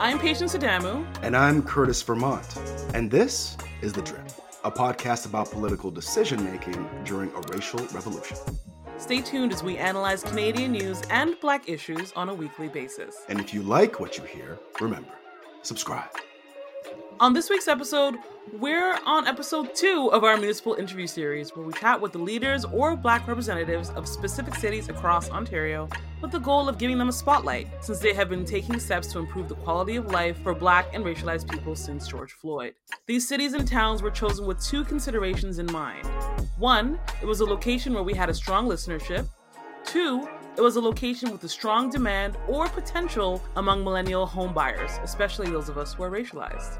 I'm Patience Adamu. And I'm Curtis Vermont. And this is The Drip, a podcast about political decision making during a racial revolution. Stay tuned as we analyze Canadian news and Black issues on a weekly basis. And if you like what you hear, remember, subscribe. On this week's episode, we're on episode two of our municipal interview series, where we chat with the leaders or Black representatives of specific cities across Ontario with the goal of giving them a spotlight, since they have been taking steps to improve the quality of life for Black and racialized people since George Floyd. These cities and towns were chosen with two considerations in mind. One, it was a location where we had a strong listenership. Two, it was a location with a strong demand or potential among millennial homebuyers, especially those of us who are racialized.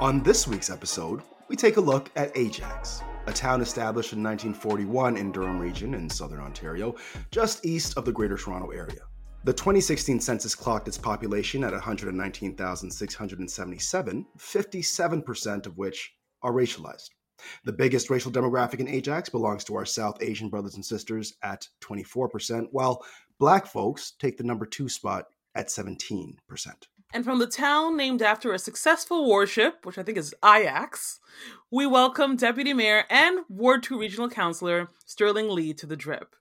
On this week's episode, we take a look at Ajax, a town established in 1941 in Durham Region in southern Ontario, just east of the Greater Toronto Area. The 2016 census clocked its population at 119,677, 57% of which are racialized. The biggest racial demographic in Ajax belongs to our South Asian brothers and sisters at 24%, while Black folks take the number two spot at 17%. And from the town named after a successful warship, which I think is Ajax, we welcome Deputy Mayor and Ward 2 Regional Councillor Sterling Lee to the drip.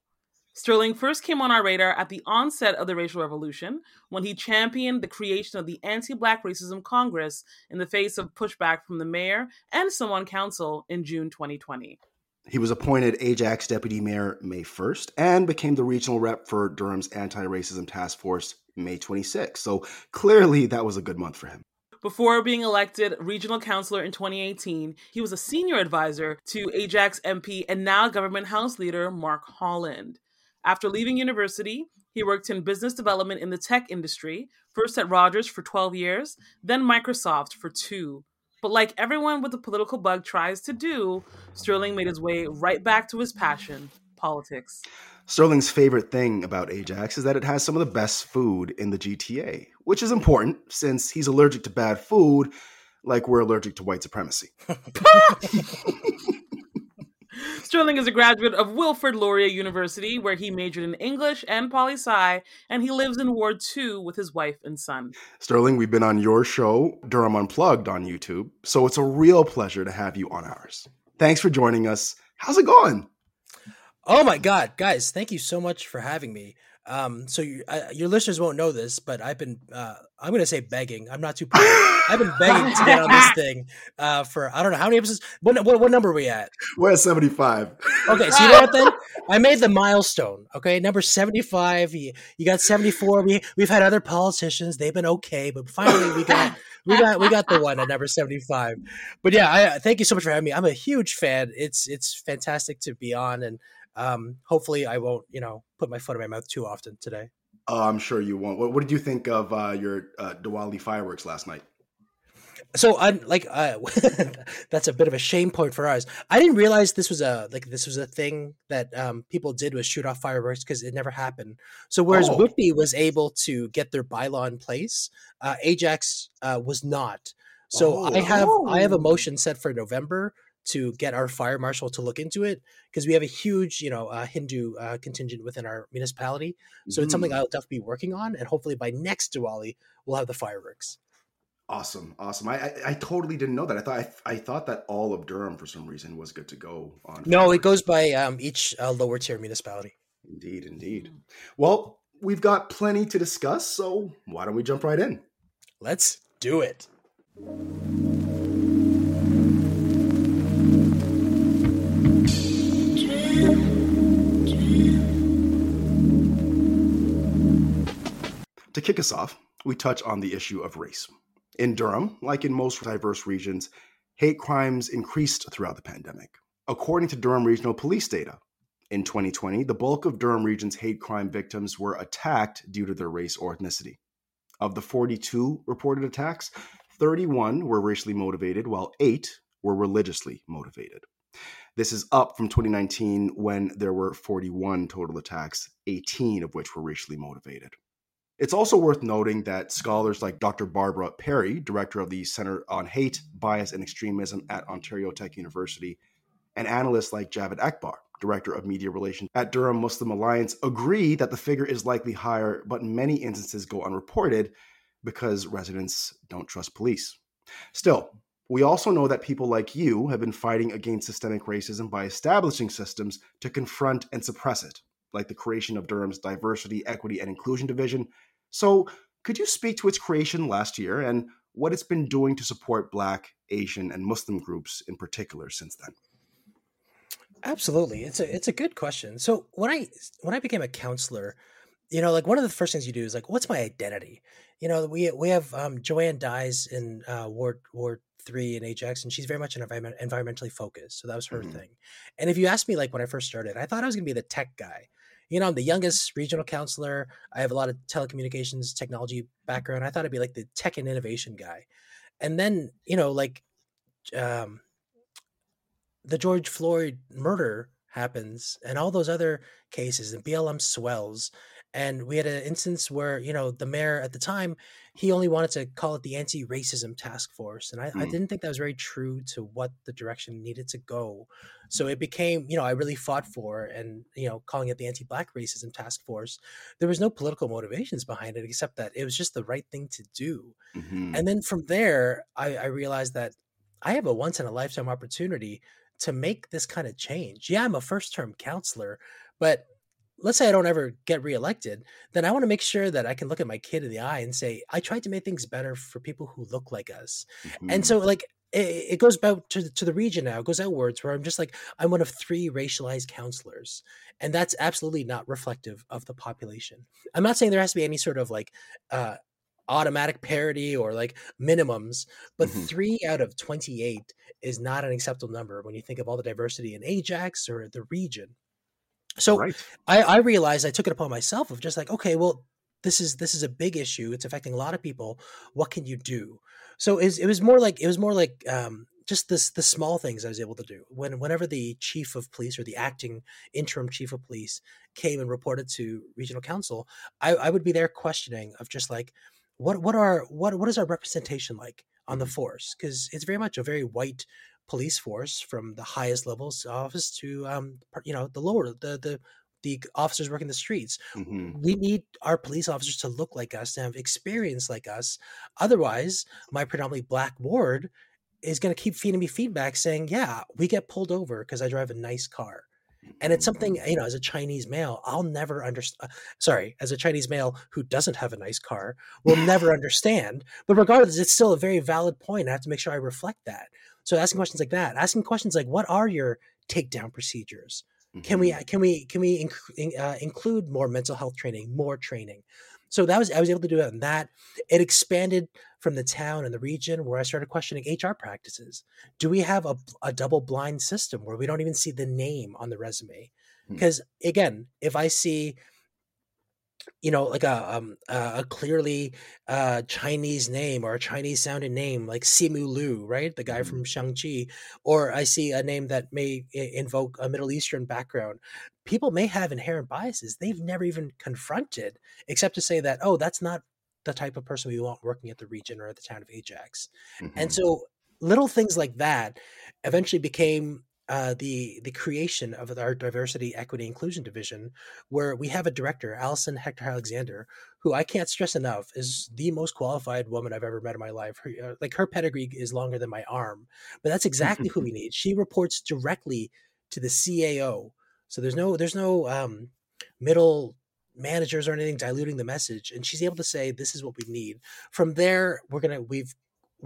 Sterling first came on our radar at the onset of the racial revolution when he championed the creation of the Anti Black Racism Congress in the face of pushback from the mayor and some on council in June 2020. He was appointed Ajax Deputy Mayor May 1st and became the regional rep for Durham's Anti Racism Task Force May 26th. So clearly that was a good month for him. Before being elected regional councillor in 2018, he was a senior advisor to Ajax MP and now government house leader Mark Holland. After leaving university, he worked in business development in the tech industry, first at Rogers for 12 years, then Microsoft for two. But like everyone with a political bug tries to do, Sterling made his way right back to his passion politics. Sterling's favorite thing about Ajax is that it has some of the best food in the GTA, which is important since he's allergic to bad food, like we're allergic to white supremacy. Sterling is a graduate of Wilfrid Laurier University, where he majored in English and poli sci, and he lives in Ward 2 with his wife and son. Sterling, we've been on your show, Durham Unplugged, on YouTube, so it's a real pleasure to have you on ours. Thanks for joining us. How's it going? Oh my God, guys! Thank you so much for having me. Um, so you, uh, your listeners won't know this, but I've been, uh, I'm going to say begging. I'm not too proud. I've been begging to get on this thing uh, for I don't know how many episodes. What, what, what number are we at? We're at 75. Okay, so you know what then? I made the milestone. Okay, number 75. You, you got 74. We we've had other politicians. They've been okay, but finally we got we got we got the one at number 75. But yeah, I thank you so much for having me. I'm a huge fan. It's it's fantastic to be on and um, hopefully I won't, you know, put my foot in my mouth too often today. Uh, I'm sure you won't. What, what did you think of uh, your uh, Diwali fireworks last night? So I like uh, that's a bit of a shame point for us. I didn't realize this was a like this was a thing that um, people did was shoot off fireworks because it never happened. So whereas oh. Whitby was able to get their bylaw in place, uh, Ajax uh, was not. So oh. I have I have a motion set for November to get our fire marshal to look into it because we have a huge, you know, uh, Hindu uh, contingent within our municipality. So mm. it's something mm. I'll definitely be working on, and hopefully by next Diwali we'll have the fireworks. Awesome, awesome. I, I, I totally didn't know that. I thought I, I, thought that all of Durham for some reason was good to go on. No, fireworks. it goes by um, each uh, lower tier municipality. Indeed, indeed. Well, we've got plenty to discuss, so why don't we jump right in? Let's do it. To kick us off, we touch on the issue of race. In Durham, like in most diverse regions, hate crimes increased throughout the pandemic. according to Durham Regional Police data. In 2020, the bulk of Durham Region's hate crime victims were attacked due to their race or ethnicity. Of the 42 reported attacks, 31 were racially motivated, while 8 were religiously motivated. This is up from 2019 when there were 41 total attacks, 18 of which were racially motivated. It's also worth noting that scholars like Dr. Barbara Perry, director of the Center on Hate, Bias, and Extremism at Ontario Tech University, and analysts like Javed Akbar, director of media relations at Durham Muslim Alliance, agree that the figure is likely higher, but many instances go unreported because residents don't trust police. Still, we also know that people like you have been fighting against systemic racism by establishing systems to confront and suppress it, like the creation of Durham's Diversity, Equity, and Inclusion Division. So, could you speak to its creation last year and what it's been doing to support Black, Asian, and Muslim groups in particular since then? Absolutely, it's a it's a good question. So when I when I became a counselor, you know, like one of the first things you do is like, what's my identity? You know, we we have um, Joanne dies in uh, Ward Ward three in Ajax, and she's very much an environment, environmentally focused. So that was her mm-hmm. thing. And if you asked me, like when I first started, I thought I was going to be the tech guy. You know, I'm the youngest regional counselor. I have a lot of telecommunications technology background. I thought I'd be like the tech and innovation guy. And then, you know, like um, the George Floyd murder happens and all those other cases and BLM swells and we had an instance where you know the mayor at the time he only wanted to call it the anti-racism task force and I, mm. I, didn't think that was very true to what the direction needed to go so it became you know i really fought for and you know calling it the anti-black racism task force there was no political motivations behind it except that it was just the right thing to do mm-hmm. and then from there I, I realized that i have a once in a lifetime opportunity to make this kind of change yeah i'm a first term counselor but let's say I don't ever get reelected, then I want to make sure that I can look at my kid in the eye and say, I tried to make things better for people who look like us. Mm-hmm. And so, like, it, it, goes back to, to the region now, it goes outwards where I'm just like, I'm one of three racialized counselors. And that's absolutely not reflective of the population. I'm not saying there has to be any sort of like, uh, automatic parity or like minimums, but mm-hmm. three out of 28 is not an acceptable number when you think of all the diversity in Ajax or the region. So right. I, I realized I took it upon myself of just like, okay, well, this is this is a big issue. It's affecting a lot of people. What can you do? So it was, it was more like it was more like um, just this the small things I was able to do. When whenever the chief of police or the acting interim chief of police came and reported to regional council, I, I would be there questioning of just like what what are what what is our representation like on the mm-hmm. force? Because it's very much a very white police force from the highest levels office to um, you know the lower the the the officers working the streets. Mm-hmm. We need our police officers to look like us, to have experience like us. Otherwise, my predominantly black ward is going to keep feeding me feedback saying, "Yeah, we get pulled over because I drive a nice car." And it's something, you know, as a Chinese male, I'll never understand. Uh, sorry, as a Chinese male who doesn't have a nice car, will never understand. But regardless, it's still a very valid point. I have to make sure I reflect that. So asking questions like that, asking questions like, "What are your takedown procedures? Mm-hmm. Can we mm-hmm. can we can we inc- uh, include more mental health training, more training?" So that was I was able to do it on that. It expanded from the town and the region where I started questioning HR practices. Do we have a, a double blind system where we don't even see the name on the resume? Because hmm. again, if I see you know, like a um, a clearly uh, Chinese name or a Chinese sounding name, like Simu Liu, right, the guy mm-hmm. from Shang-Chi, or I see a name that may invoke a Middle Eastern background. People may have inherent biases they've never even confronted, except to say that, oh, that's not the type of person we want working at the region or at the town of Ajax. Mm-hmm. And so little things like that eventually became uh, the the creation of our diversity, equity, inclusion division, where we have a director, Allison Hector Alexander, who I can't stress enough is the most qualified woman I've ever met in my life. Her, uh, like her pedigree is longer than my arm, but that's exactly who we need. She reports directly to the CAO, so there's no there's no um, middle managers or anything diluting the message and she's able to say this is what we need from there we're gonna we've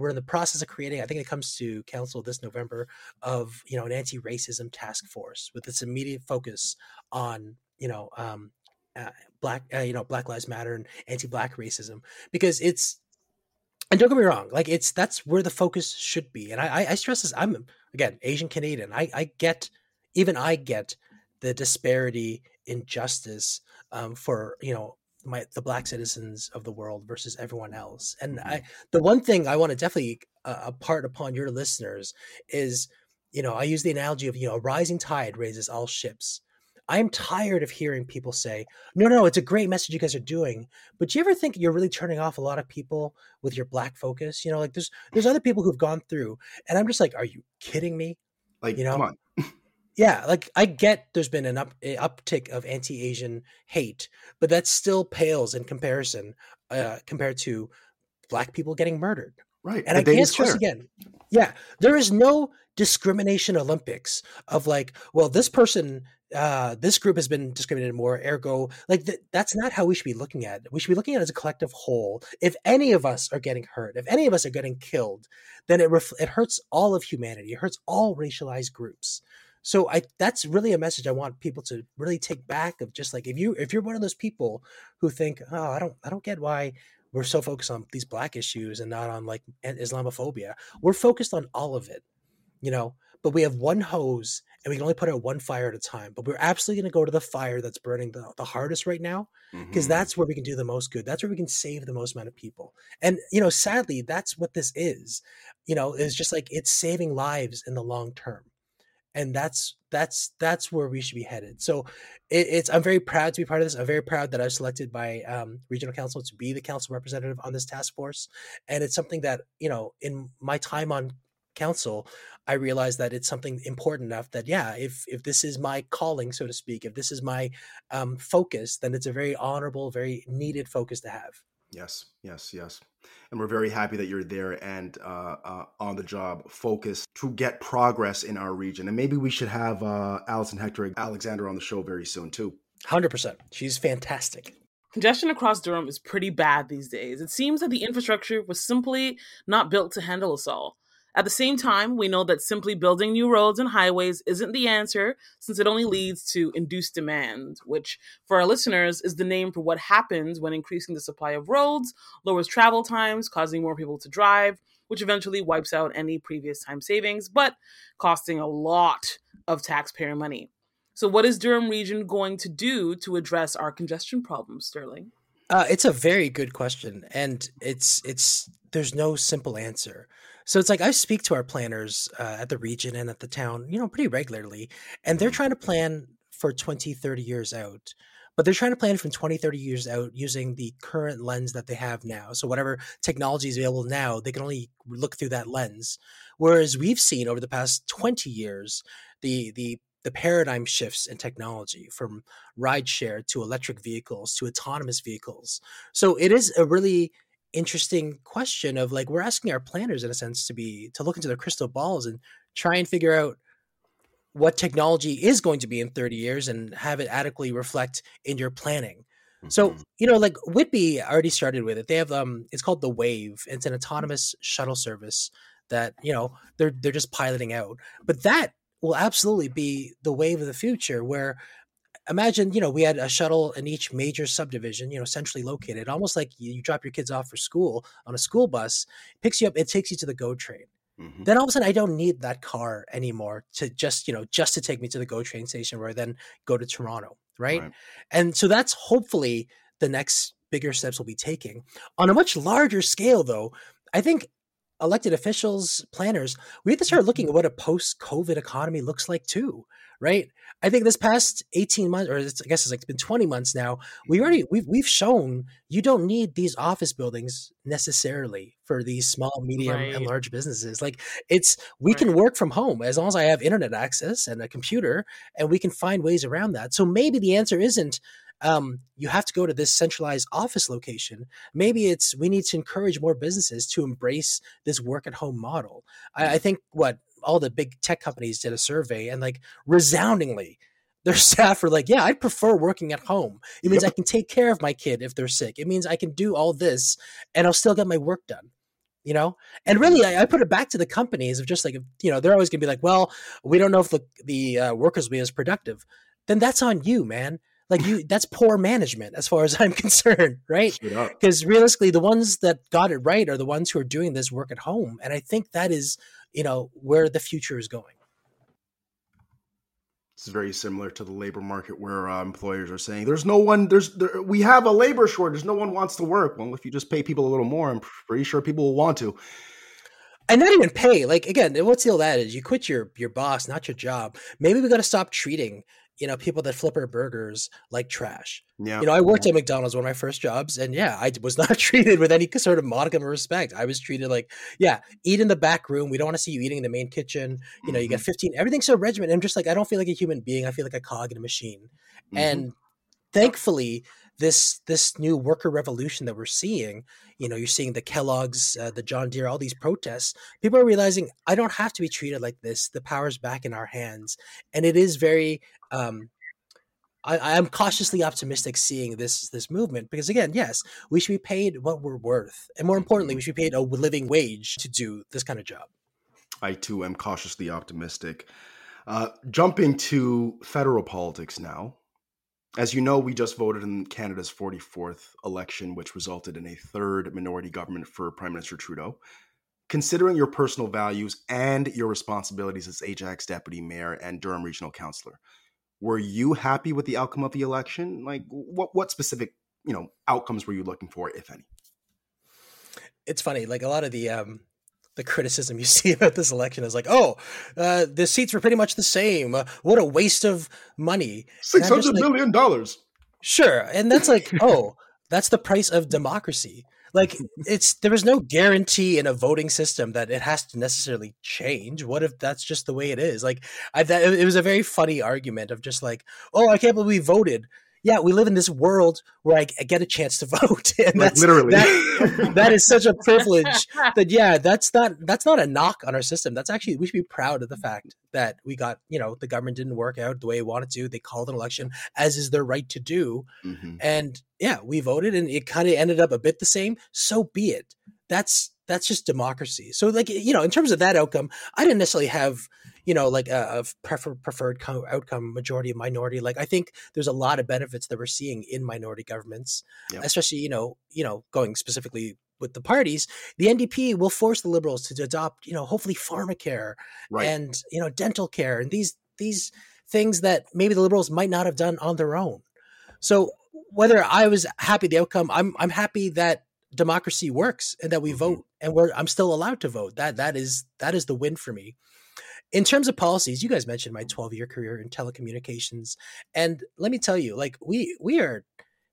we're in the process of creating i think it comes to council this november of you know an anti-racism task force with its immediate focus on you know um, uh, black uh, you know black lives matter and anti-black racism because it's and don't get me wrong, like it's that's where the focus should be. And I, I stress this. I'm again Asian Canadian. I, I get even I get the disparity in justice um, for you know my the black citizens of the world versus everyone else. And mm-hmm. I the one thing I want to definitely uh, impart upon your listeners is you know I use the analogy of you know a rising tide raises all ships. I'm tired of hearing people say, no, no, it's a great message you guys are doing. But do you ever think you're really turning off a lot of people with your black focus? You know, like there's there's other people who've gone through, and I'm just like, are you kidding me? Like, you know, come on. Yeah, like I get there's been an up uptick of anti-Asian hate, but that still pales in comparison uh, compared to black people getting murdered. Right, and the I can't stress again. Yeah, there is no discrimination Olympics of like, well, this person uh, this group has been discriminated more. Ergo, like th- that's not how we should be looking at it. We should be looking at it as a collective whole. If any of us are getting hurt, if any of us are getting killed, then it ref- it hurts all of humanity. It hurts all racialized groups. So I that's really a message I want people to really take back of just like if you if you're one of those people who think oh I don't I don't get why we're so focused on these black issues and not on like Islamophobia. We're focused on all of it, you know. But we have one hose and we can only put out one fire at a time. But we're absolutely going to go to the fire that's burning the, the hardest right now because mm-hmm. that's where we can do the most good. That's where we can save the most amount of people. And, you know, sadly, that's what this is. You know, it's just like it's saving lives in the long term. And that's that's that's where we should be headed. So it, it's I'm very proud to be part of this. I'm very proud that I was selected by um, regional council to be the council representative on this task force, and it's something that you know in my time on council, I realized that it's something important enough that yeah, if if this is my calling, so to speak, if this is my um, focus, then it's a very honorable, very needed focus to have. Yes, yes, yes. And we're very happy that you're there and uh, uh, on the job, focused to get progress in our region. And maybe we should have uh, Allison Hector Alexander on the show very soon, too. 100%. She's fantastic. Congestion across Durham is pretty bad these days. It seems that the infrastructure was simply not built to handle us all. At the same time, we know that simply building new roads and highways isn't the answer, since it only leads to induced demand, which, for our listeners, is the name for what happens when increasing the supply of roads lowers travel times, causing more people to drive, which eventually wipes out any previous time savings, but costing a lot of taxpayer money. So, what is Durham Region going to do to address our congestion problems, Sterling? Uh, it's a very good question, and it's it's there's no simple answer. So it's like I speak to our planners uh, at the region and at the town, you know, pretty regularly, and they're mm-hmm. trying to plan for 20, 30 years out. But they're trying to plan from 20, 30 years out using the current lens that they have now. So whatever technology is available now, they can only look through that lens. Whereas we've seen over the past 20 years, the the the paradigm shifts in technology from rideshare to electric vehicles to autonomous vehicles. So it is a really interesting question of like we're asking our planners in a sense to be to look into their crystal balls and try and figure out what technology is going to be in 30 years and have it adequately reflect in your planning. Mm-hmm. So, you know, like Whitby already started with it. They have um it's called the Wave. It's an autonomous shuttle service that, you know, they're they're just piloting out. But that will absolutely be the wave of the future where imagine you know we had a shuttle in each major subdivision you know centrally located almost like you, you drop your kids off for school on a school bus picks you up it takes you to the go train mm-hmm. then all of a sudden i don't need that car anymore to just you know just to take me to the go train station where i then go to toronto right, right. and so that's hopefully the next bigger steps we'll be taking on a much larger scale though i think elected officials planners we have to start looking at what a post-covid economy looks like too right I think this past 18 months, or I guess it's like it's been 20 months now, we mm-hmm. already we've we've shown you don't need these office buildings necessarily for these small, medium, right. and large businesses. Like it's we right. can work from home as long as I have internet access and a computer, and we can find ways around that. So maybe the answer isn't um, you have to go to this centralized office location. Maybe it's we need to encourage more businesses to embrace this work at home model. I, I think what all the big tech companies did a survey and like resoundingly their staff were like, "Yeah, I prefer working at home. It means yep. I can take care of my kid if they're sick. It means I can do all this, and I'll still get my work done." You know, and really, I, I put it back to the companies of just like, you know, they're always gonna be like, "Well, we don't know if the the uh, workers will be as productive." Then that's on you, man. like you that's poor management as far as i'm concerned right because realistically the ones that got it right are the ones who are doing this work at home and i think that is you know where the future is going. It's very similar to the labor market where uh, employers are saying there's no one there's there, we have a labor shortage. No one wants to work. Well if you just pay people a little more i'm pretty sure people will want to. And not even pay. Like again what's the deal that is you quit your your boss not your job. Maybe we got to stop treating you know people that flip our burgers like trash. Yeah. You know, I worked at McDonald's one of my first jobs, and yeah, I was not treated with any sort of modicum of respect. I was treated like, yeah, eat in the back room. We don't want to see you eating in the main kitchen. You know, you get mm-hmm. 15. Everything's so regimented. I'm just like, I don't feel like a human being. I feel like a cog in a machine. Mm-hmm. And thankfully, this this new worker revolution that we're seeing you know you're seeing the kellogg's uh, the john deere all these protests people are realizing i don't have to be treated like this the power's back in our hands and it is very um I, am cautiously optimistic seeing this this movement because again, yes, we should be paid what we're worth, and more importantly, we should be paid a living wage to do this kind of job. I too am cautiously optimistic. Uh, jumping to federal politics now, as you know, we just voted in Canada's 44th election, which resulted in a third minority government for Prime Minister Trudeau. Considering your personal values and your responsibilities as Ajax deputy mayor and Durham regional councillor, were you happy with the outcome of the election? Like, what what specific you know outcomes were you looking for, if any? It's funny, like a lot of the um, the criticism you see about this election is like, oh, uh, the seats were pretty much the same. Uh, what a waste of money. Six hundred like, dollars. Sure. And that's like, oh, that's the price of democracy. Like it's there is no guarantee in a voting system that it has to necessarily change. What if that's just the way it is? Like I that it was a very funny argument of just like, oh, I can't believe we voted yeah, we live in this world where I, I get a chance to vote, and like that's literally that, that is such a privilege. that yeah, that's not that's not a knock on our system. That's actually we should be proud of the fact that we got you know the government didn't work out the way it wanted to. They called an election, as is their right to do, mm-hmm. and yeah, we voted, and it kind of ended up a bit the same. So be it. That's that's just democracy. So like you know, in terms of that outcome, I didn't necessarily have you know, like a, a prefer, preferred co- outcome, majority of minority. Like I think there's a lot of benefits that we're seeing in minority governments, yep. especially you know, you know, going specifically with the parties, the NDP will force the Liberals to adopt, you know, hopefully pharmacare right. and you know, dental care and these these things that maybe the Liberals might not have done on their own. So whether I was happy the outcome, I'm I'm happy that democracy works and that we mm-hmm. vote and we're I'm still allowed to vote. That that is that is the win for me in terms of policies, you guys mentioned my 12 year career in telecommunications. And let me tell you, like we we are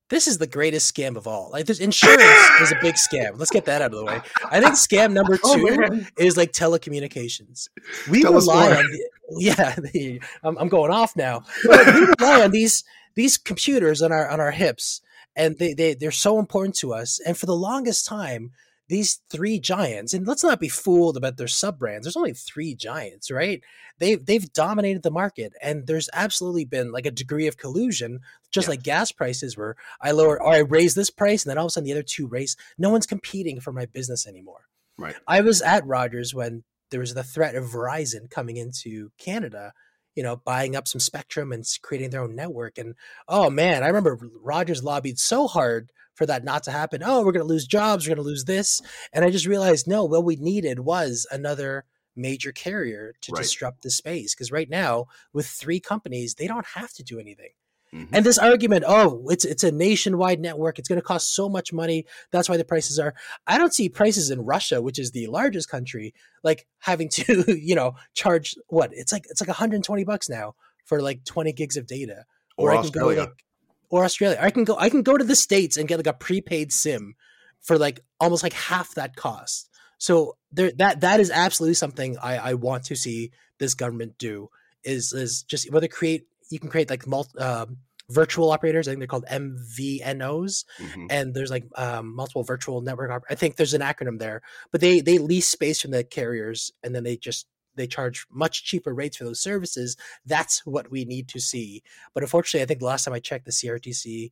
this is the greatest scam of all. Like this insurance is a big scam. Let's get that out of the way. I think scam number oh, two oh, is like telecommunications. We Tell rely on the, yeah, the, I'm, I'm, going off now. But we rely on these these computers on our on our hips and they, they they're so important to us. And for the longest time, these three giants, and let's not be fooled about their sub brands. There's only three giants, right? They've they've dominated the market, and there's absolutely been like a degree of collusion, just yeah. like gas prices, where I lower or I raise this price, and then all of a sudden the other two raise. No one's competing for my business anymore. Right. I was at Rogers when there was the threat of Verizon coming into Canada you know, buying up some spectrum and creating their own network. And oh man, I remember Rogers lobbied so hard for that not to happen. Oh, we're going to lose jobs. We're going to lose this. And I just realized, no, what we needed was another major carrier to right. disrupt the space. Because right now, with three companies, they don't have to do anything. Mm-hmm. And this argument, oh, it's it's a nationwide network. It's going to cost so much money. That's why the prices are. I don't see prices in Russia, which is the largest country, like having to, you know, charge what? It's like it's like 120 bucks now for like 20 gigs of data. Or, or I can go like or Australia. I can go I can go to the States and get like a prepaid SIM for like almost like half that cost. So there that that is absolutely something I, I want to see this government do is is just whether create you can create like multi, um, virtual operators. I think they're called MVNOs, mm-hmm. and there's like um, multiple virtual network. Op- I think there's an acronym there, but they they lease space from the carriers, and then they just they charge much cheaper rates for those services. That's what we need to see. But unfortunately, I think the last time I checked, the CRTC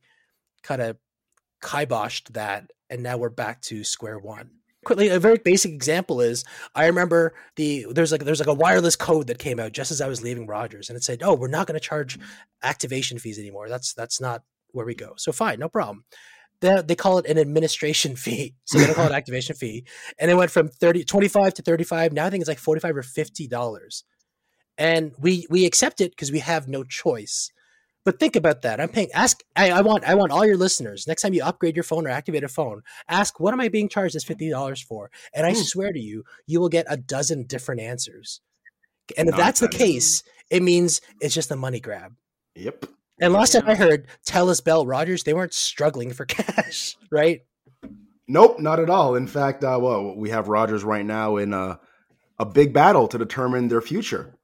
kind of kiboshed that, and now we're back to square one. quickly a very basic example is I remember the there's like there's like a wireless code that came out just as I was leaving Rogers and it said, "Oh, we're not going to charge activation fees anymore. That's that's not where we go." So fine, no problem. They, they call it an administration fee. So they don't call it activation fee. And it went from 30 25 to 35. Now I think it's like 45 or 50 dollars. And we we accept it because we have no choice. But think about that. I'm paying. Ask. I, I, want. I want all your listeners. Next time you upgrade your phone or activate a phone, ask what am I being charged this fifty dollars for? And I mm. swear to you, you will get a dozen different answers. And if that's the case, it means it's just a money grab. Yep. And last time I heard, Telus Bell Rogers, they weren't struggling for cash, right? Nope, not at all. In fact, uh, well, we have Rogers right now in a, a big battle to determine their future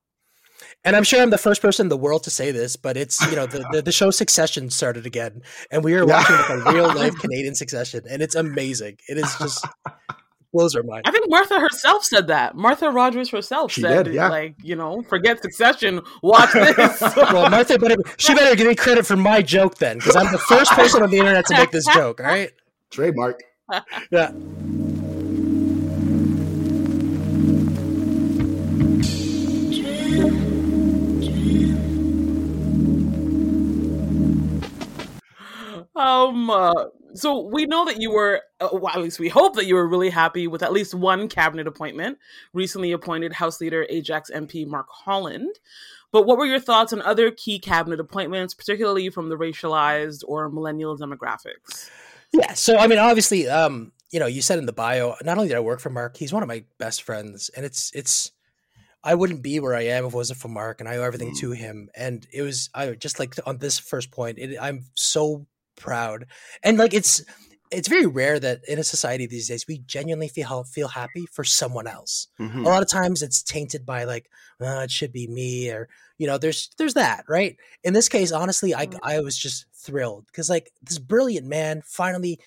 and I'm sure I'm the first person in the world to say this, but it's you know the, the, the show Succession started again, and we are watching like a real life Canadian Succession, and it's amazing. It is just blows our mind. I think Martha herself said that. Martha Rogers herself she said, did, yeah. like you know, forget Succession, watch this. well, Martha better she better give me credit for my joke then, because I'm the first person on the internet to make this joke. All right, trademark. yeah. Um. Uh, so we know that you were, uh, well, at least we hope that you were really happy with at least one cabinet appointment. Recently appointed House Leader Ajax MP Mark Holland. But what were your thoughts on other key cabinet appointments, particularly from the racialized or millennial demographics? Yeah. So I mean, obviously, um, you know, you said in the bio, not only did I work for Mark, he's one of my best friends, and it's it's. I wouldn't be where I am if it wasn't for Mark, and I owe everything mm. to him. And it was I just like on this first point, it, I'm so proud and like it's it's very rare that in a society these days we genuinely feel feel happy for someone else. Mm-hmm. A lot of times it's tainted by like oh, it should be me or you know there's there's that right. In this case, honestly, I I was just thrilled because like this brilliant man finally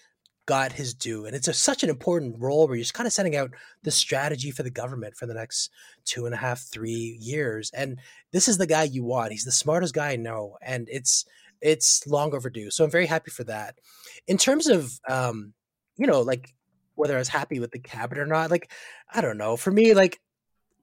got his due, and it's a, such an important role where you're just kind of setting out the strategy for the government for the next two and a half three years, and this is the guy you want. He's the smartest guy I know, and it's it's long overdue. So I'm very happy for that. In terms of, um, you know, like whether I was happy with the cabinet or not, like I don't know. For me, like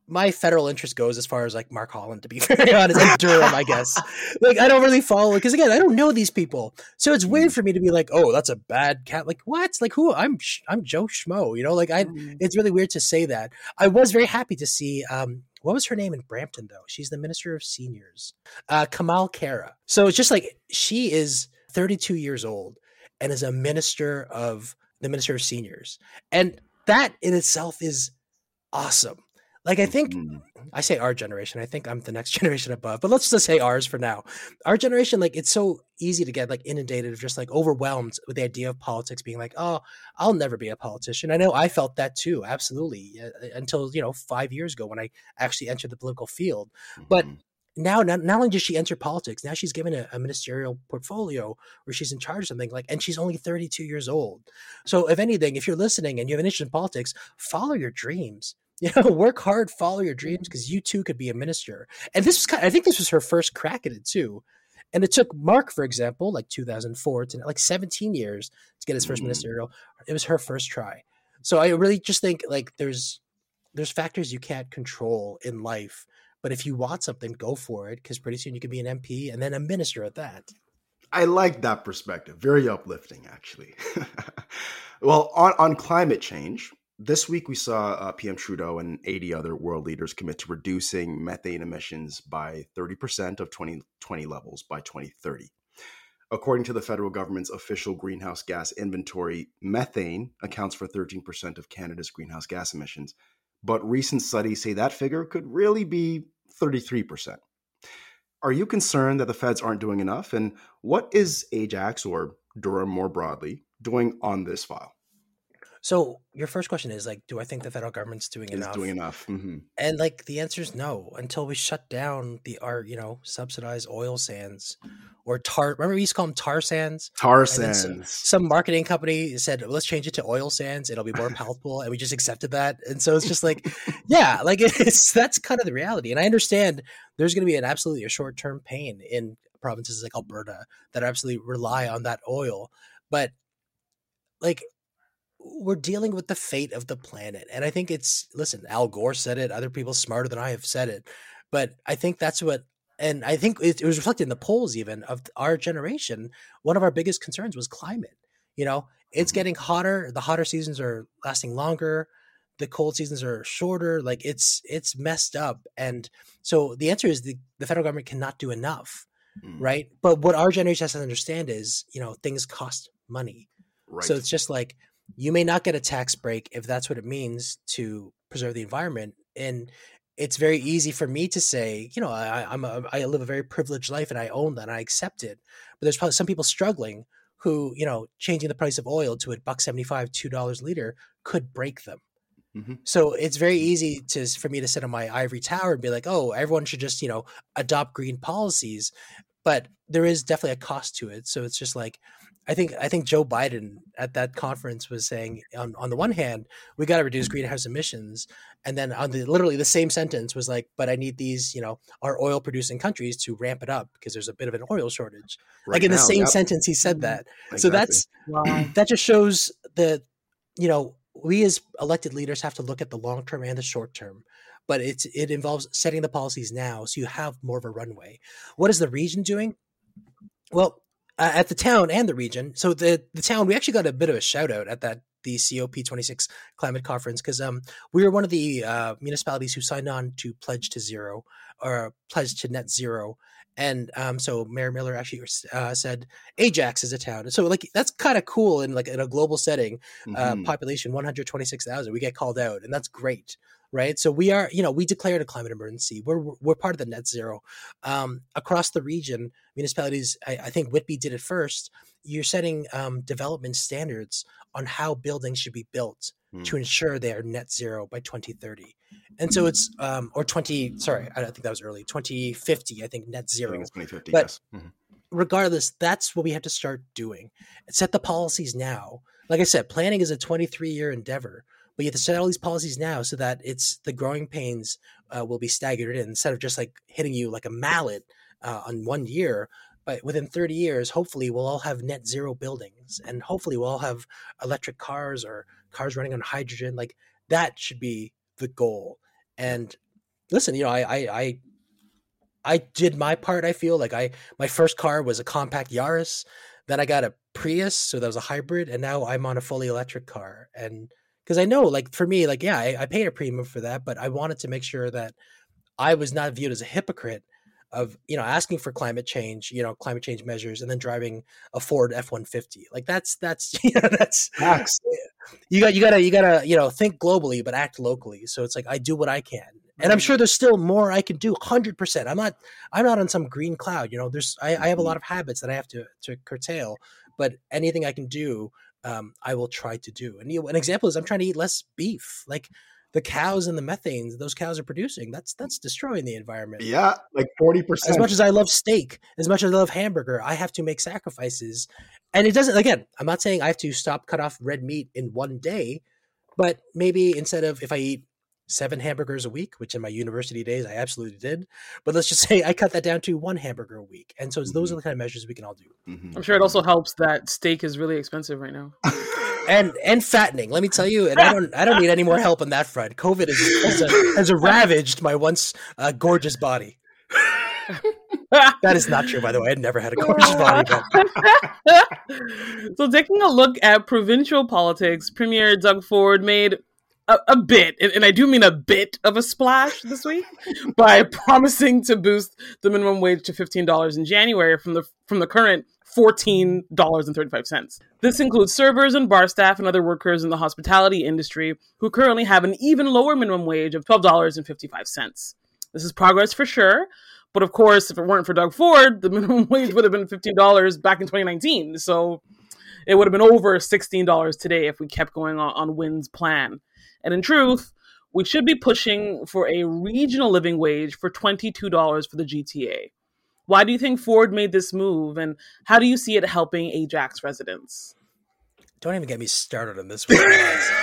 my federal interest goes as far as like Mark Holland, to be very honest, and Durham, I guess. Like I don't really follow because again, I don't know these people, so it's weird mm. for me to be like, oh, that's a bad cat. Like what? Like who? I'm I'm Joe Schmo. You know, like I. Mm. It's really weird to say that. I was very happy to see um, what was her name in Brampton though? She's the Minister of Seniors, uh, Kamal Khera. So it's just like she is 32 years old and is a minister of the Minister of Seniors, and that in itself is awesome. Like I think mm-hmm. I say our generation. I think I'm the next generation above, but let's just say ours for now. Our generation, like it's so easy to get like inundated of just like overwhelmed with the idea of politics being like, oh, I'll never be a politician. I know I felt that too, absolutely, until you know five years ago when I actually entered the political field. Mm-hmm. But now not, not only does she enter politics now she's given a, a, ministerial portfolio where she's in charge of something like and she's only 32 years old so if anything if you're listening and you have an interest in politics follow your dreams you know, work hard, follow your dreams, because you too could be a minister. And this was kind of, I think this was her first crack at it too. And it took Mark, for example, like 2004 to like 17 years to get his 1st mm ministerial. It was her first try. So I really just think like there's there's factors you can't control in life, but if you want something, go for it because pretty soon you could be an MP and then a minister at that. I like that perspective. Very uplifting, actually. well, on on climate change, this week, we saw uh, PM Trudeau and 80 other world leaders commit to reducing methane emissions by 30% of 2020 levels by 2030. According to the federal government's official greenhouse gas inventory, methane accounts for 13% of Canada's greenhouse gas emissions, but recent studies say that figure could really be 33%. Are you concerned that the feds aren't doing enough? And what is Ajax or Durham more broadly doing on this file? So your first question is like, do I think the federal government's doing is enough? Doing enough, mm-hmm. and like the answer is no. Until we shut down the our you know subsidized oil sands or tar. Remember we used to call them tar sands. Tar sands. Some, some, marketing company said, let's change it to oil sands. It'll be more palatable, and we just accepted that. And so it's just like, yeah, like it's that's kind of the reality. And I understand there's going to be an absolutely a short term pain in provinces like Alberta that absolutely rely on that oil, but like we're dealing with the fate of the planet. And I think it's listen, Al Gore said it, other people smarter than I have said it. But I think that's what and I think it, it was reflected in the polls even of our generation. One of our biggest concerns was climate. You know, it's Mm-hmm. getting hotter. The hotter seasons are lasting longer. The cold seasons are shorter. Like it's it's messed up. And so the answer is the, the federal government cannot do enough, Mm, right? But what our generation has to understand is, you know, things cost money. Right. So it's just like you may not get a tax break if that's what it means to preserve the environment. And it's very easy for me to say, you know, I, I'm a, I live a very privileged life and I own that and I accept it. But there's probably some people struggling who, you know, changing the price of oil to a buck seventy five, two dollars a liter could break them. Mhm. So it's very easy to for me to sit on my ivory tower and be like, oh, everyone should just, you know, adopt green policies. But there is definitely a cost to it. So it's just like I think I think Joe Biden at that conference was saying on, on the one hand, we got to reduce mm-hmm. greenhouse emissions. And then on the literally the same sentence was like, but I need these, you know, our oil producing countries to ramp it up because there's a bit of an oil shortage. Right like in the same yep, sentence he said mm-hmm. that. So that's Wow. that just shows that you know we as elected leaders have to look at the long term and the short term but it's it involves setting the policies now so you have more of a runway what is the region doing well uh, at the town and the region so the the town we actually got a bit of a shout out at that the COP26 climate conference because um, we were one of the uh, municipalities who signed on to pledge to zero or pledge to net zero and um, so Mayor Miller actually uh, said Ajax is a town. So like that's kind of cool in like in a global setting. Uh, Mhm. population one hundred twenty six thousand. We get called out, and that's great, right? So we are, you know, we declared a climate emergency. We're we're part of the net zero um, across the region. Municipalities, I, I think Whitby did it first. You're setting um, development standards on how buildings should be built Mm. to ensure they are net zero by 2030. And so it's um, or 20. Sorry, I don't think that was early. 2050, I think net I zero think it's 2050. But- yes. Mhm. regardless, that's what we have to start doing. Set the policies now. Like I said, planning is a 23 year endeavor, but you have to set all these policies now so that it's the growing pains uh, will be staggered in instead of just like hitting you like a mallet uh, on one year. But within 30 years, hopefully, we'll all have net zero buildings and hopefully, we'll all have electric cars or cars running on hydrogen. Like that should be the goal. And listen, you know, I, I, I I did my part. I feel like I my first car was a compact Yaris, then I got a Prius, so that was a hybrid, and now I'm on a fully electric car. And because I know, like for me, like yeah, I, I paid a premium for that, but I wanted to make sure that I was not viewed as a hypocrite of you know asking for climate change, you know, climate change measures, and then driving a Ford F one fifty. Like that's that's you know that's Facts. Eh, you got you gotta you gotta you know think globally but act locally. So it's like i do what i can. And i'm sure there's still more i can do 100% i'm not i'm not on some green cloud you know? There's i, I have a lot mm-hmm. of habits that i have to to curtail but anything i can do um, i will try to do and you know, an example is i'm trying to eat less beef like the cows and the methane those cows are producing that's that's destroying the environment Yeah, like 40%. as much as I love steak, as much as I love hamburger, I have to make sacrifices. And it doesn't, again, I'm not saying I have to stop cut off red meat in one day, but maybe instead of if I eat seven hamburgers a week, which in my university days I absolutely did, but let's just say I cut that down to one hamburger a week. And so those are the kind of measures we can all do. Mhm. I'm sure it also helps that steak is really expensive right now. And and fattening, let me tell you, and I don't I don't need any more help on that front. COVID has has, uh, has ravaged my once uh, gorgeous body. That is not true, by the way. I'd never had a gorgeous body, but so, taking a look at provincial politics, Premier Doug Ford made a, a bit, and, I do mean a bit of a splash this week by promising to boost the minimum wage to fifteen dollars in January from the from the current fourteen dollars and thirty five cents. This includes servers and bar staff and other workers in the hospitality industry who currently have an even lower minimum wage of twelve dollars and fifty five cents. This is progress for sure. But of course, if it weren't for Doug Ford, the minimum wage would have been $15 back in 2019. So it would have been over $16 today if we kept going on, on Wynne's plan. And in truth, we should be pushing for a regional living wage for $22 for the GTA. Why do you think Ford made this move, and how do you see it helping Ajax residents? don't even get me started on this one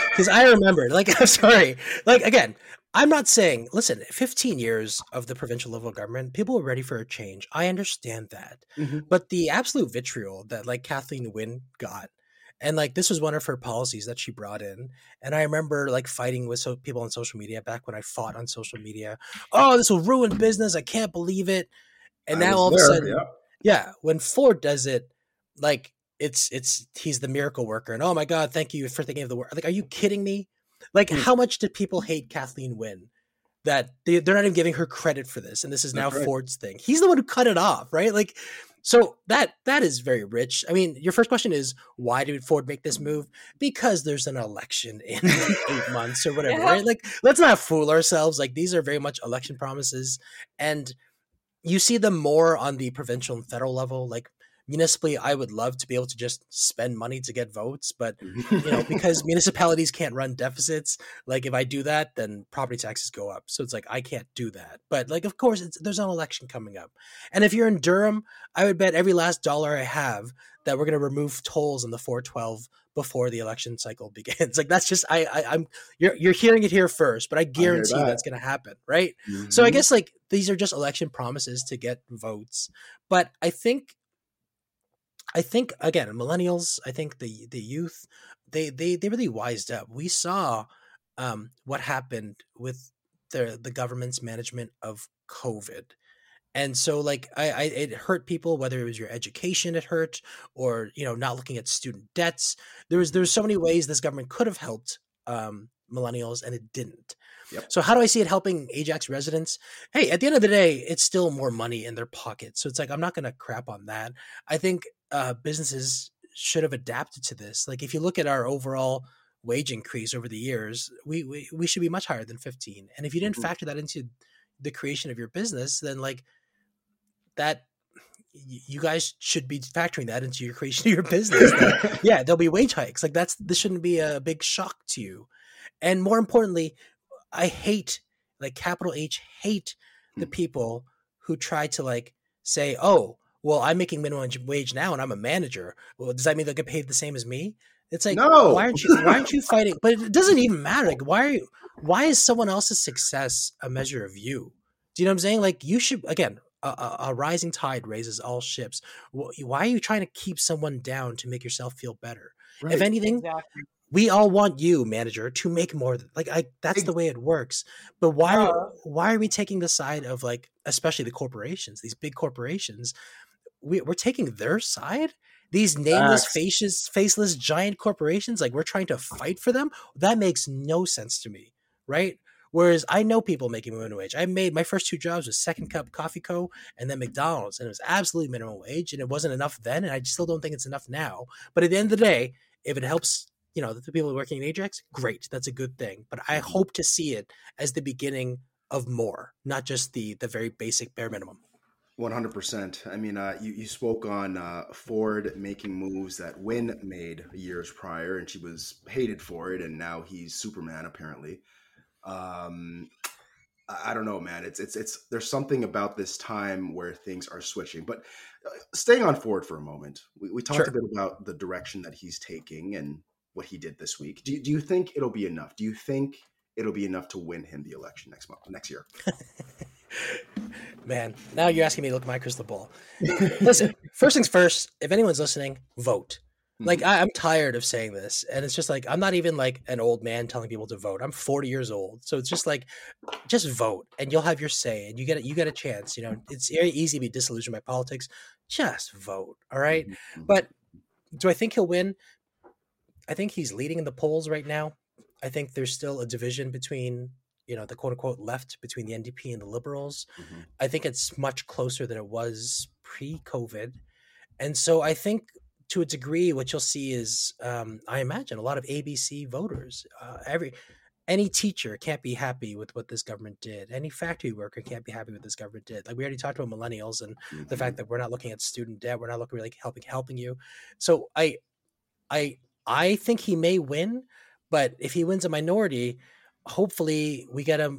because I remember, like, I'm sorry, like again, I'm not saying, listen, 15 years of the provincial level government, people were ready for a change. I understand that, Mhm. but the absolute vitriol that like Kathleen Wynne got, and like this was one of her policies that she brought in and i remember like fighting with so people on social media back when i fought on social media oh this will ruin business i can't believe it and I now all of a sudden yeah. yeah when ford does it like it's it's he's the miracle worker and oh my god thank you for thinking of the word like are you kidding me like Hmm. how much did people hate kathleen wynne that they, they're not even giving her credit for this and this is now right. ford's thing. He's the one who cut it off right? Like so that that is very rich. I mean your first question is why did ford make this move? Because there's an election in eight months or whatever Yeah. right? Like let's not fool ourselves. Like these are very much election promises and you see them more on the provincial and federal level. Like municipally i would love to be able to just spend money to get votes but you know because municipalities can't run deficits like if i do that then property taxes go up so it's like i can't do that but like of course it's, there's an election coming up and if you're in durham i would bet every last dollar i have that we're going to remove tolls in the 412 before the election cycle begins like that's just i, I i'm you're, you're hearing it here first but i guarantee that. that's going to happen right so I Mhm. guess like these are just election promises to get votes. But I think I think again, millennials, I think the the youth, they they they really wised up. We saw um what happened with the the government's management of COVID. And so like I, I it hurt people whether it was your education it hurt or you know not looking at student debts. There was there's so many ways this government could have helped um millennials and it didn't. Yep. So how do I see it helping Ajax residents? Hey, at the end of the day, it's still more money in their pocket. So it's like I'm not going to crap on that. I think uh, businesses should have adapted to this. Like if you look at our overall wage increase over the years, we we, we should be much higher than 15. And if you didn't Mhm. factor that into the creation of your business, then like that you guys should be factoring that into your creation of your business. that, yeah, there'll be wage hikes. Like that's this shouldn't be a big shock to you. And more importantly, I hate like capital H hate the Hmm. people who try to like say, "Oh, well, I'm making minimum wage- now and I'm a manager. Well, does that mean they'll get paid the same as me?" It's like, No. why aren't you why aren't you fighting? But it doesn't even matter. Like, why are you why is someone else's success a measure of you? Do you know what I'm saying? Like, you should again. A, a, a rising tide raises all ships. Why are you trying to keep someone down to make yourself feel better? If anything, Exactly. we all want you manager to make more like i that's the way it works but why Uh. why are we taking the side of like especially the corporations these big corporations we, we're taking their side? These nameless Facts. faces faceless giant corporations like we're trying to fight for them? That makes no sense to me right? Whereas i know people making minimum wage. I made my first two jobs was second cup coffee co and then mcdonald's and it was absolutely minimum wage and it wasn't enough then and i still don't think it's enough now. But at the end of the day if it helps you know the people working in ajax great that's a good thing. But i mm-hmm. hope to see it as the beginning of more not just the the very basic bare minimum One hundred percent. I mean, uh, you you spoke on uh, Ford making moves that Wynne made years prior, and she was hated for it, and now he's Superman apparently. Um, I don't know, man. It's it's it's there's something about this time where things are switching. But uh, staying on Ford for a moment, we, we talked Sure. a bit about the direction that he's taking and what he did this week. Do you, do you think it'll be enough? Do you think it'll be enough to win him the election next month, next year? man now you're asking me to look at my crystal ball. Listen first things first if anyone's listening vote. Like I, i'm tired of saying this and it's just like i'm not even like an old man telling people to vote. I'm 40 years old so it's just like just vote and you'll have your say and you get it you get a chance you know? It's very easy to be disillusioned by politics. Just vote all right? Mhm. but do i think he'll win? I think he's leading in the polls right now. I think there's still a division between you know the quote unquote left between the ndp and the liberals Mhm. I think it's much closer than it was pre-COVID, and so I think to a degree, what you'll see is, um, I imagine, a lot of ABC voters. Uh, every any teacher can't be happy with what this government did. Any factory worker can't be happy with this government did. Like we already talked about millennials and the Mhm. fact that we're not looking at student debt, we're not looking really helping helping you. So I, I, I think he may win, but if he wins a minority, hopefully we get a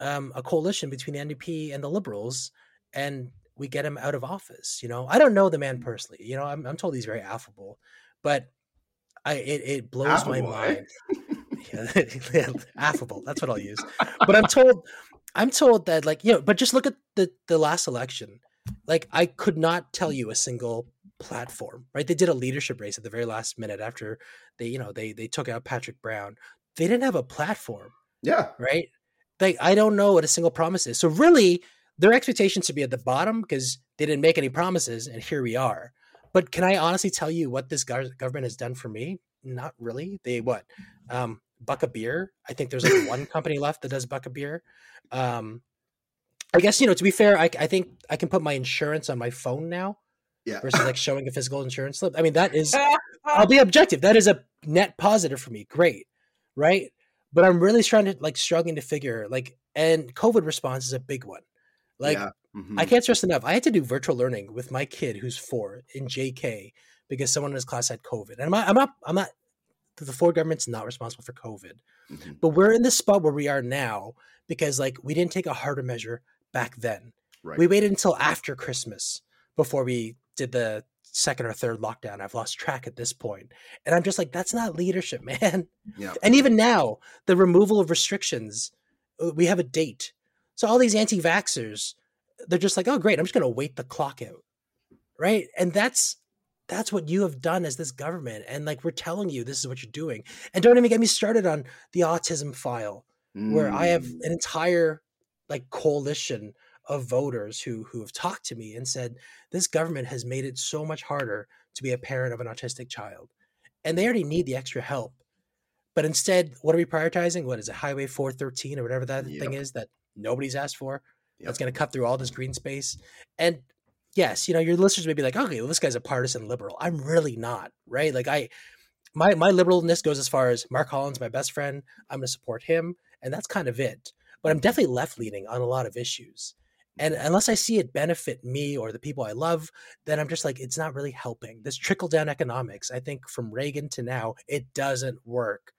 um, a coalition between the NDP and the Liberals, and we get him out of office. You know, I don't know the man personally. You know, I'm, I'm told he's very affable, but I it, it blows my Affable, eh? mind. Yeah, affable. That's what I'll use. But I'm told, I'm told that like you know, but just look at the the last election. Like I could not tell you a single platform, right? They did a leadership race at the very last minute after they, you know, they they took out Patrick Brown. They didn't have a platform, Yeah. right? Like I don't know what a single promise is. So really, their expectations should be at the bottom because they didn't make any promises, and here we are. But can I honestly tell you what this government has done for me? Not really. They what? Um, buck a beer. I think there's like one company left that does buck a beer. Um, I guess you know. To be fair, I, I think I can put my insurance on my phone now Yeah. versus like showing a physical insurance slip. I mean, that is I'll be objective. That is a net positive for me. Great, right? But I'm really trying to like struggling to figure like, and COVID response is a big one. Like, Yeah. Mhm. I can't stress enough. I had to do virtual learning with my kid who's four in JK because someone in his class had COVID, and I'm not. I'm not. I'm not. The Ford government's not responsible for COVID, Mhm. but we're in the spot where we are now because like we didn't take a harder measure back then. Right. We waited until after Christmas before we did the second or third lockdown. I've lost track at this point. And I'm just like, that's not leadership, man. yeah. And even now, the removal of restrictions, uh, we have a date. So all these anti vaxxers, they're just like, oh, great, I'm just going to wait the clock out. Right. And that's. That's what you have done as this government. And like we're telling you, this is what you're doing. And don't even get me started on the autism file where I have Mm. an entire like coalition of voters who who have talked to me and said this government has made it so much harder to be a parent of an autistic child. And they already need the extra help. But instead what are we prioritizing? What is it highway 413 or whatever that thing is that nobody's asked for that's going to cut through all this green space? And yes you know your listeners may be like okay well this guy's a partisan liberal. I'm really not right? Like i my my liberalness goes as far as mark holland's my best friend i'm going to support him and that's kind of it. But i'm definitely left leaning on a lot of issues and unless i see it benefit me or the people i love then i'm just like it's not really helping. This trickle down economics i think from reagan to now it doesn't work.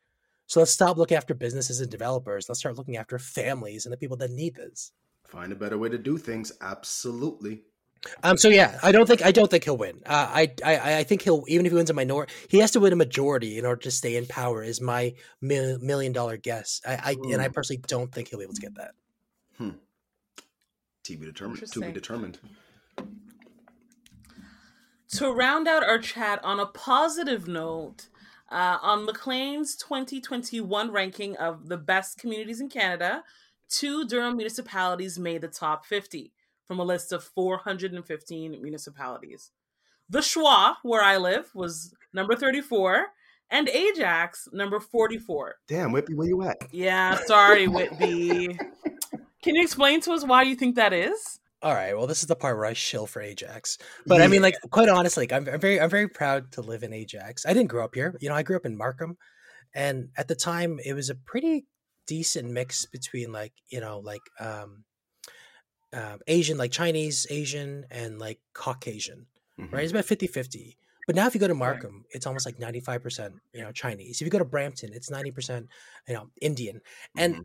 So let's stop looking after businesses and developers. Let's start looking after families and the people that need this. Find a better way to do things. Absolutely. um so yeah i don't think i don't think he'll win. Uh, I, I i think he'll even if he wins a minority he has to win a majority in order to stay in power is my mil- million dollar guess. I, I and i personally don't think he'll be able to get that To be determined. To be determined. To round out our chat on a positive note, uh, on Maclean's 2021 ranking of the best communities in Canada, two Durham municipalities made the top 50 from a list of 415 municipalities. The Schwa, where I live, was number 34, and Ajax, number 44. Damn, Whitby, where you at? Yeah, sorry, Whitby. Can you explain to us why you think that is? All right. Well, this is the part where I shill for Ajax. But I mean, like, quite honestly, like, I'm, I'm very, I'm very proud to live in Ajax. I didn't grow up here. You know, I grew up in Markham, and at the time, it was a pretty decent mix between like, you know, like um, um Asian, like Chinese, Asian, and like Caucasian. Mhm. Right? It's about 50-50. But now, if you go to Markham, it's almost like ninety five percent, you know, Chinese. If you go to Brampton, it's ninety percent, you know, Indian. And Mhm.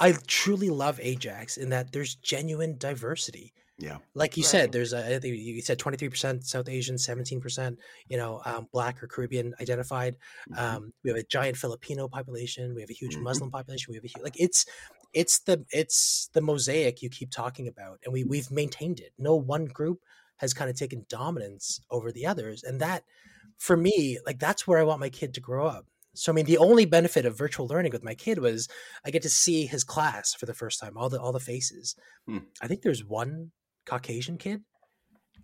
I truly love Ajax in that there's genuine diversity Yeah. like you Right. said, there's a, I think you said 23% South Asian, 17%, you know, um, black or Caribbean identified. Mhm. Um, we have a giant Filipino population. We have a huge Mhm. Muslim population. We have a huge, like it's, it's the, it's the mosaic you keep talking about. And we, we've maintained it. No one group has kind of taken dominance over the others. And that for me, like, that's where I want my kid to grow up. So I mean, the only benefit of virtual learning with my kid was I get to see his class for the first time, all the all the faces. Hmm. I think there's one Caucasian kid,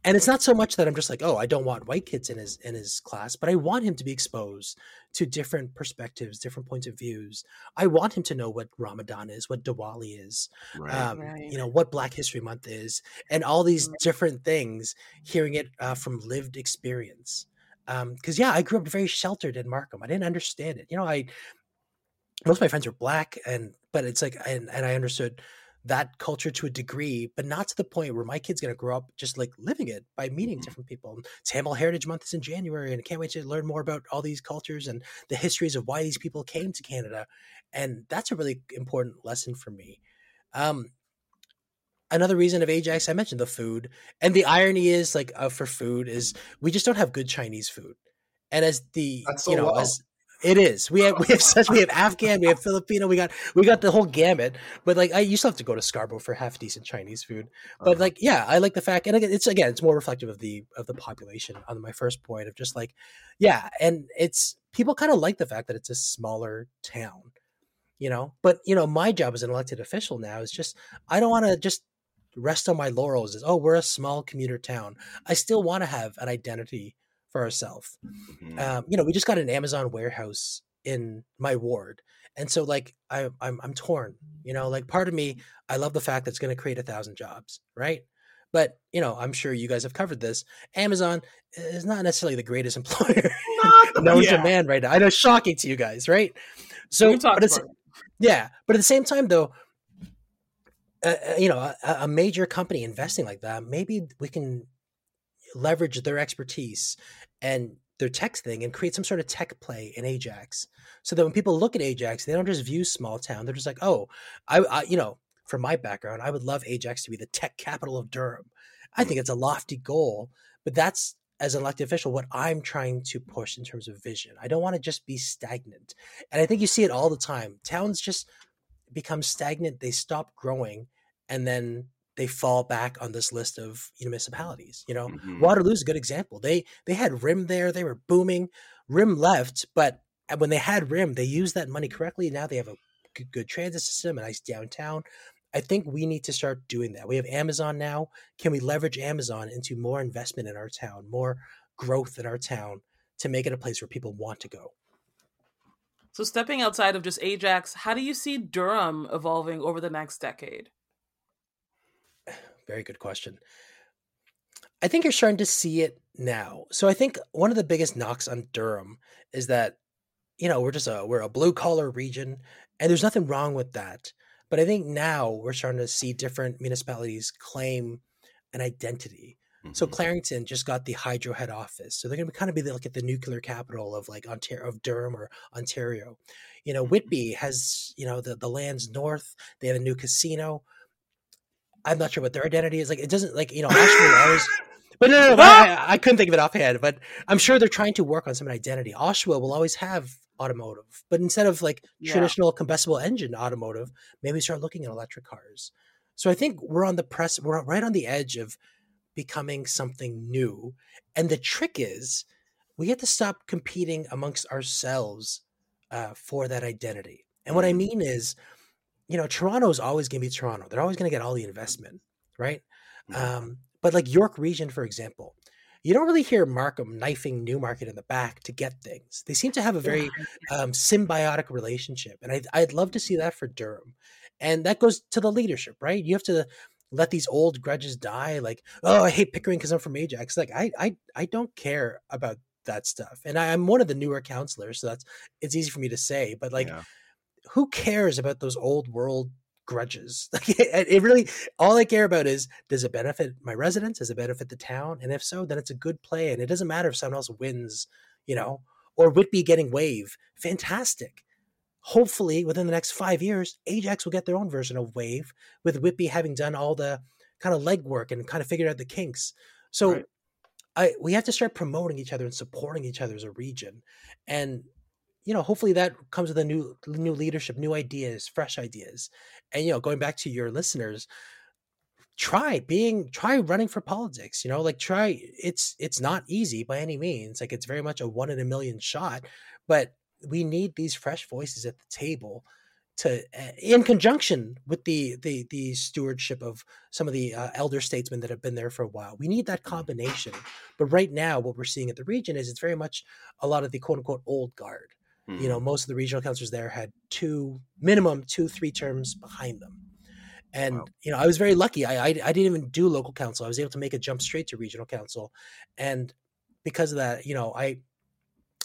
and it's not so much that I'm just like, oh, I don't want white kids in his in his class, but I want him to be exposed to different perspectives, different points of views. I want him to know what Ramadan is, what Diwali is, Right. um, Right. you know what Black History Month is, and all these Right. different things. Hearing it uh, from lived experience, because yeah, I grew up very sheltered in Markham. I didn't understand it. You know, I most of my friends are black, and but it's like, and, and I understood that culture to a degree, but not to the point where my kid's gonna grow up just like living it by meeting Mhm. different people. Tamil Heritage Month is in January, and I can't wait to learn more about all these cultures and the histories of why these people came to Canada. And that's a really important lesson for me. Um, another reason of Ajax, I mentioned the food, and the irony is like uh, for food is we just don't have good Chinese food, and as the so you know well. as It is. We have we have such we have Afghan, we have Filipino, we got we got the whole gamut. But like I used to have to go to Scarborough for half decent Chinese food. But uh-huh. like yeah, I like the fact and again it's again it's more reflective of the of the population on my first point of just like yeah, and it's people kind of like the fact that it's a smaller town. You know, but you know, my job as an elected official now is just I don't want to just rest on my laurels is oh, we're a small commuter town. I still want to have an identity for ourselves. Mm-hmm. Um, you know, we just got an Amazon warehouse in my ward, and so like I, I'm I'm torn. You know, like part of me, I love the fact that it's going to create a thousand jobs, right? But you know, I'm sure you guys have covered this. Amazon is not necessarily the greatest employer known yeah. to man right now. I know, shocking to you guys, right? So, but yeah, but at the same time, though, uh, uh, you know, a, a, major company investing like that, maybe we can leverage their expertise and their tech thing and create some sort of tech play in Ajax, so that when people look at Ajax, they don't just view small town. They're just like, oh, I, I you know, from my background, I would love Ajax to be the tech capital of Durham. I think it's a lofty goal, but that's as an elected official what I'm trying to push in terms of vision. I don't want to just be stagnant. And I think you see it all the time. Towns just become stagnant, they stop growing, and then they fall back on this list of municipalities. You know, mm-hmm. Waterloo's a good example. They they had RIM there, they were booming. RIM left, but when they had RIM, they used that money correctly. Now they have a good, good transit system, a nice downtown. I think we need to start doing that. We have Amazon now. Can we leverage Amazon into more investment in our town, more growth in our town to make it a place where people want to go? So, stepping outside of just Ajax, how do you see Durham evolving over the next decade? Very good question. I think you're starting to see it now. So, I think one of the biggest knocks on Durham is that, you know, we're just a we're a blue collar region, and there's nothing wrong with that. But I think now we're starting to see different municipalities claim an identity. Mm-hmm. So Clarington just got the hydro head office, so they're going to kind of be the, like at the nuclear capital of like Ontario, of Durham or Ontario. You know, mm-hmm. Whitby has you know the the lands north. They have a new casino. I'm not sure what their identity is. Like it doesn't like you know Oshawa always. But no, no, no I, I, couldn't think of it offhand. But I'm sure they're trying to work on some identity. Oshawa will always have automotive. But instead of like yeah. traditional combustible engine automotive, maybe start looking at electric cars. So I think we're on the press, we're right on the edge of becoming something new. And the trick is we have to stop competing amongst ourselves uh, for that identity. And what I mm. mean is, you know, Toronto is always going to be Toronto. They're always going to get all the investment, right? Um, but like York Region, for example, you don't really hear Markham knifing Newmarket in the back to get things. They seem to have a very um, symbiotic relationship, and I'd, I'd love to see that for Durham. And that goes to the leadership, right? You have to let these old grudges die. Like, oh, I hate Pickering because I'm from Ajax. Like, I, I, I don't care about that stuff. And I, am one of the newer councillors, so that's it's easy for me to say. But like, yeah. who cares about those old world grudges. Like it, it, really, all I care about is does it benefit my residents? Does it benefit the town? And if so, then it's a good play. And it doesn't matter if someone else wins, you know, or Whitby getting wave. Fantastic. Hopefully, within the next five years, Ajax will get their own version of wave, with Whitby having done all the kind of legwork and kind of figured out the kinks. So. Right. I, we have to start promoting each other and supporting each other as a region. And you know, hopefully that comes with a new new leadership, new ideas, fresh ideas. And you know, going back to your listeners, try being try running for politics, you know, like try it's it's not easy by any means. Like it's very much a one in a million shot, but we need these fresh voices at the table to uh, in conjunction with the the the stewardship of some of the uh, elder statesmen that have been there for a while we need that combination but right now what we're seeing at the region is it's very much a lot of the quote unquote old guard Mm-hmm. You know, mm-hmm. most of the regional councillors there had two minimum two three terms behind them. And wow. you know, I was very lucky. I, I, I didn't even do local council. I was able to make a jump straight to regional council, and because of that, you know, I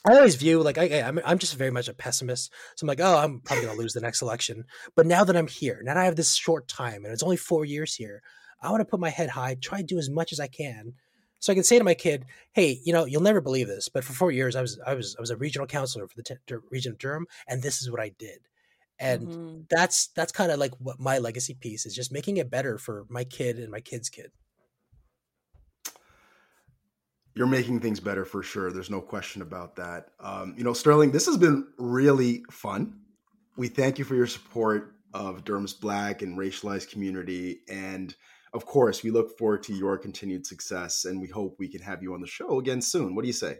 I always view like I, I'm I'm just very much a pessimist. So I'm like, oh, I'm probably gonna lose the next election. But now that I'm here, now that I have this short time, and it's only four years here, I want to put my head high, try to do as much as I can, so I can say to my kid, "Hey, you know, you'll never believe this, but for four years, I was I was I was a regional councillor for the t- region of Durham, and this is what I did." And mm-hmm. that's that's kind of like what my legacy piece is, just making it better for my kid and my kid's kid. You're making things better for sure. There's no question about that. Um, you know, Sterling, this has been really fun. We thank you for your support of Durham's Black and racialized community. And of course, we look forward to your continued success and we hope we can have you on the show again soon. What do you say?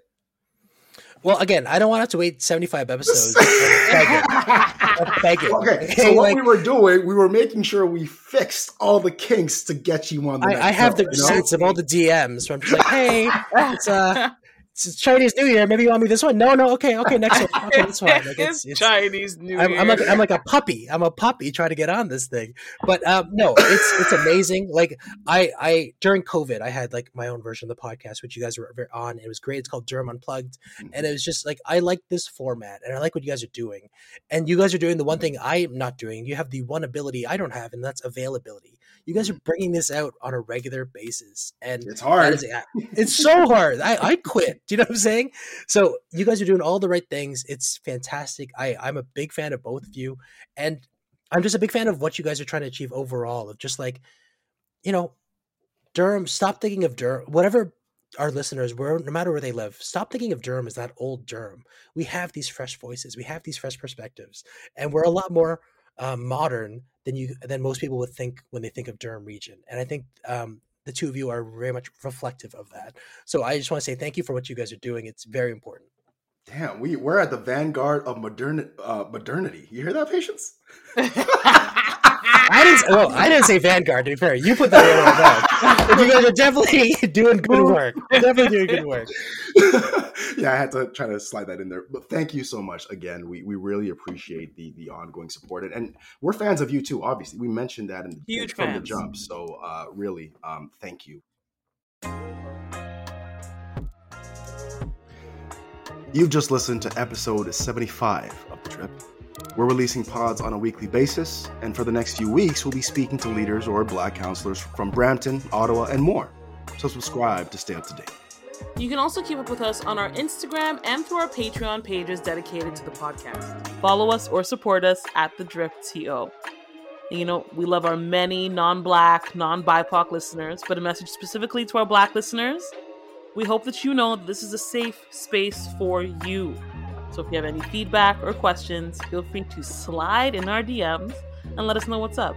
Well, again, I don't want to have to wait 75 episodes. beg. Okay, so what like, we were doing, we were making sure we fixed all the kinks to get you on the I, I have show, the receipts you know? of all the DMs where I'm just like, hey, it's, uh, it's Chinese New Year. Maybe you want me this one? No, no. Okay, okay. Next one. Okay, this one. Like, it's, it's, Chinese New I'm, Year. I'm, like I'm like a puppy. I'm a puppy trying to get on this thing. But um, no, it's it's amazing. Like I I during COVID, I had like my own version of the podcast, which you guys were on. It was great. It's called Durham Unplugged, and it was just like I like this format, and I like what you guys are doing. And you guys are doing the one thing I'm not doing. You have the one ability I don't have, and that's availability. You guys are mm-hmm. bringing this out on a regular basis, and it's hard. Is, it's so hard. I I quit. Do you know what I'm saying? So you guys are doing all the right things. It's fantastic. I I'm a big fan of both of you, and I'm just a big fan of what you guys are trying to achieve overall. Of just like, you know, Durham. Stop thinking of Durham. Whatever our listeners, where no matter where they live, stop thinking of Durham as that old Durham. We have these fresh voices. We have these fresh perspectives, and we're a lot more um, modern than you than most people would think when they think of Durham region. And I think um, the two of you are very much reflective of that. So I just want to say thank you for what you guys are doing. It's very important. Damn, we we're at the vanguard of modern uh, modernity. You hear that, patience? I didn't. Well, I didn't say vanguard. To be fair, you put that in there. You guys are definitely doing good work. Definitely doing good work. yeah, I had to try to slide that in there. But thank you so much again. We we really appreciate the the ongoing support, and, and we're fans of you too. Obviously, we mentioned that in Huge from fans. the jump. So uh, really, um, thank you. You've just listened to episode 75 of The Drip. We're releasing pods on a weekly basis, and for the next few weeks, we'll be speaking to leaders or black councillors from Brampton, Ottawa, and more. So subscribe to stay up to date. You can also keep up with us on our Instagram and through our Patreon pages dedicated to the podcast. Follow us or support us at The Drip TO. You know, we love our many non black, non BIPOC listeners, but a message specifically to our black listeners we hope that you know that this is a safe space for you. So if you have any feedback or questions, feel free to slide in our DMs and let us know what's up.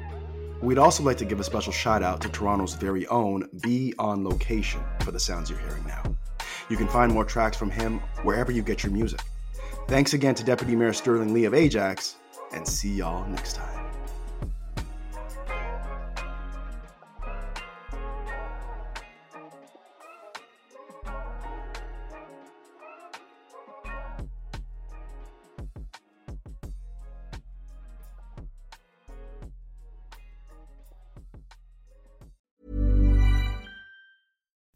We'd also like to give a special shout out to Toronto's very own Be On Location for the sounds you're hearing now. You can find more tracks from him wherever you get your music. Thanks again to Deputy Mayor Sterling Lee of Ajax, and see y'all next time.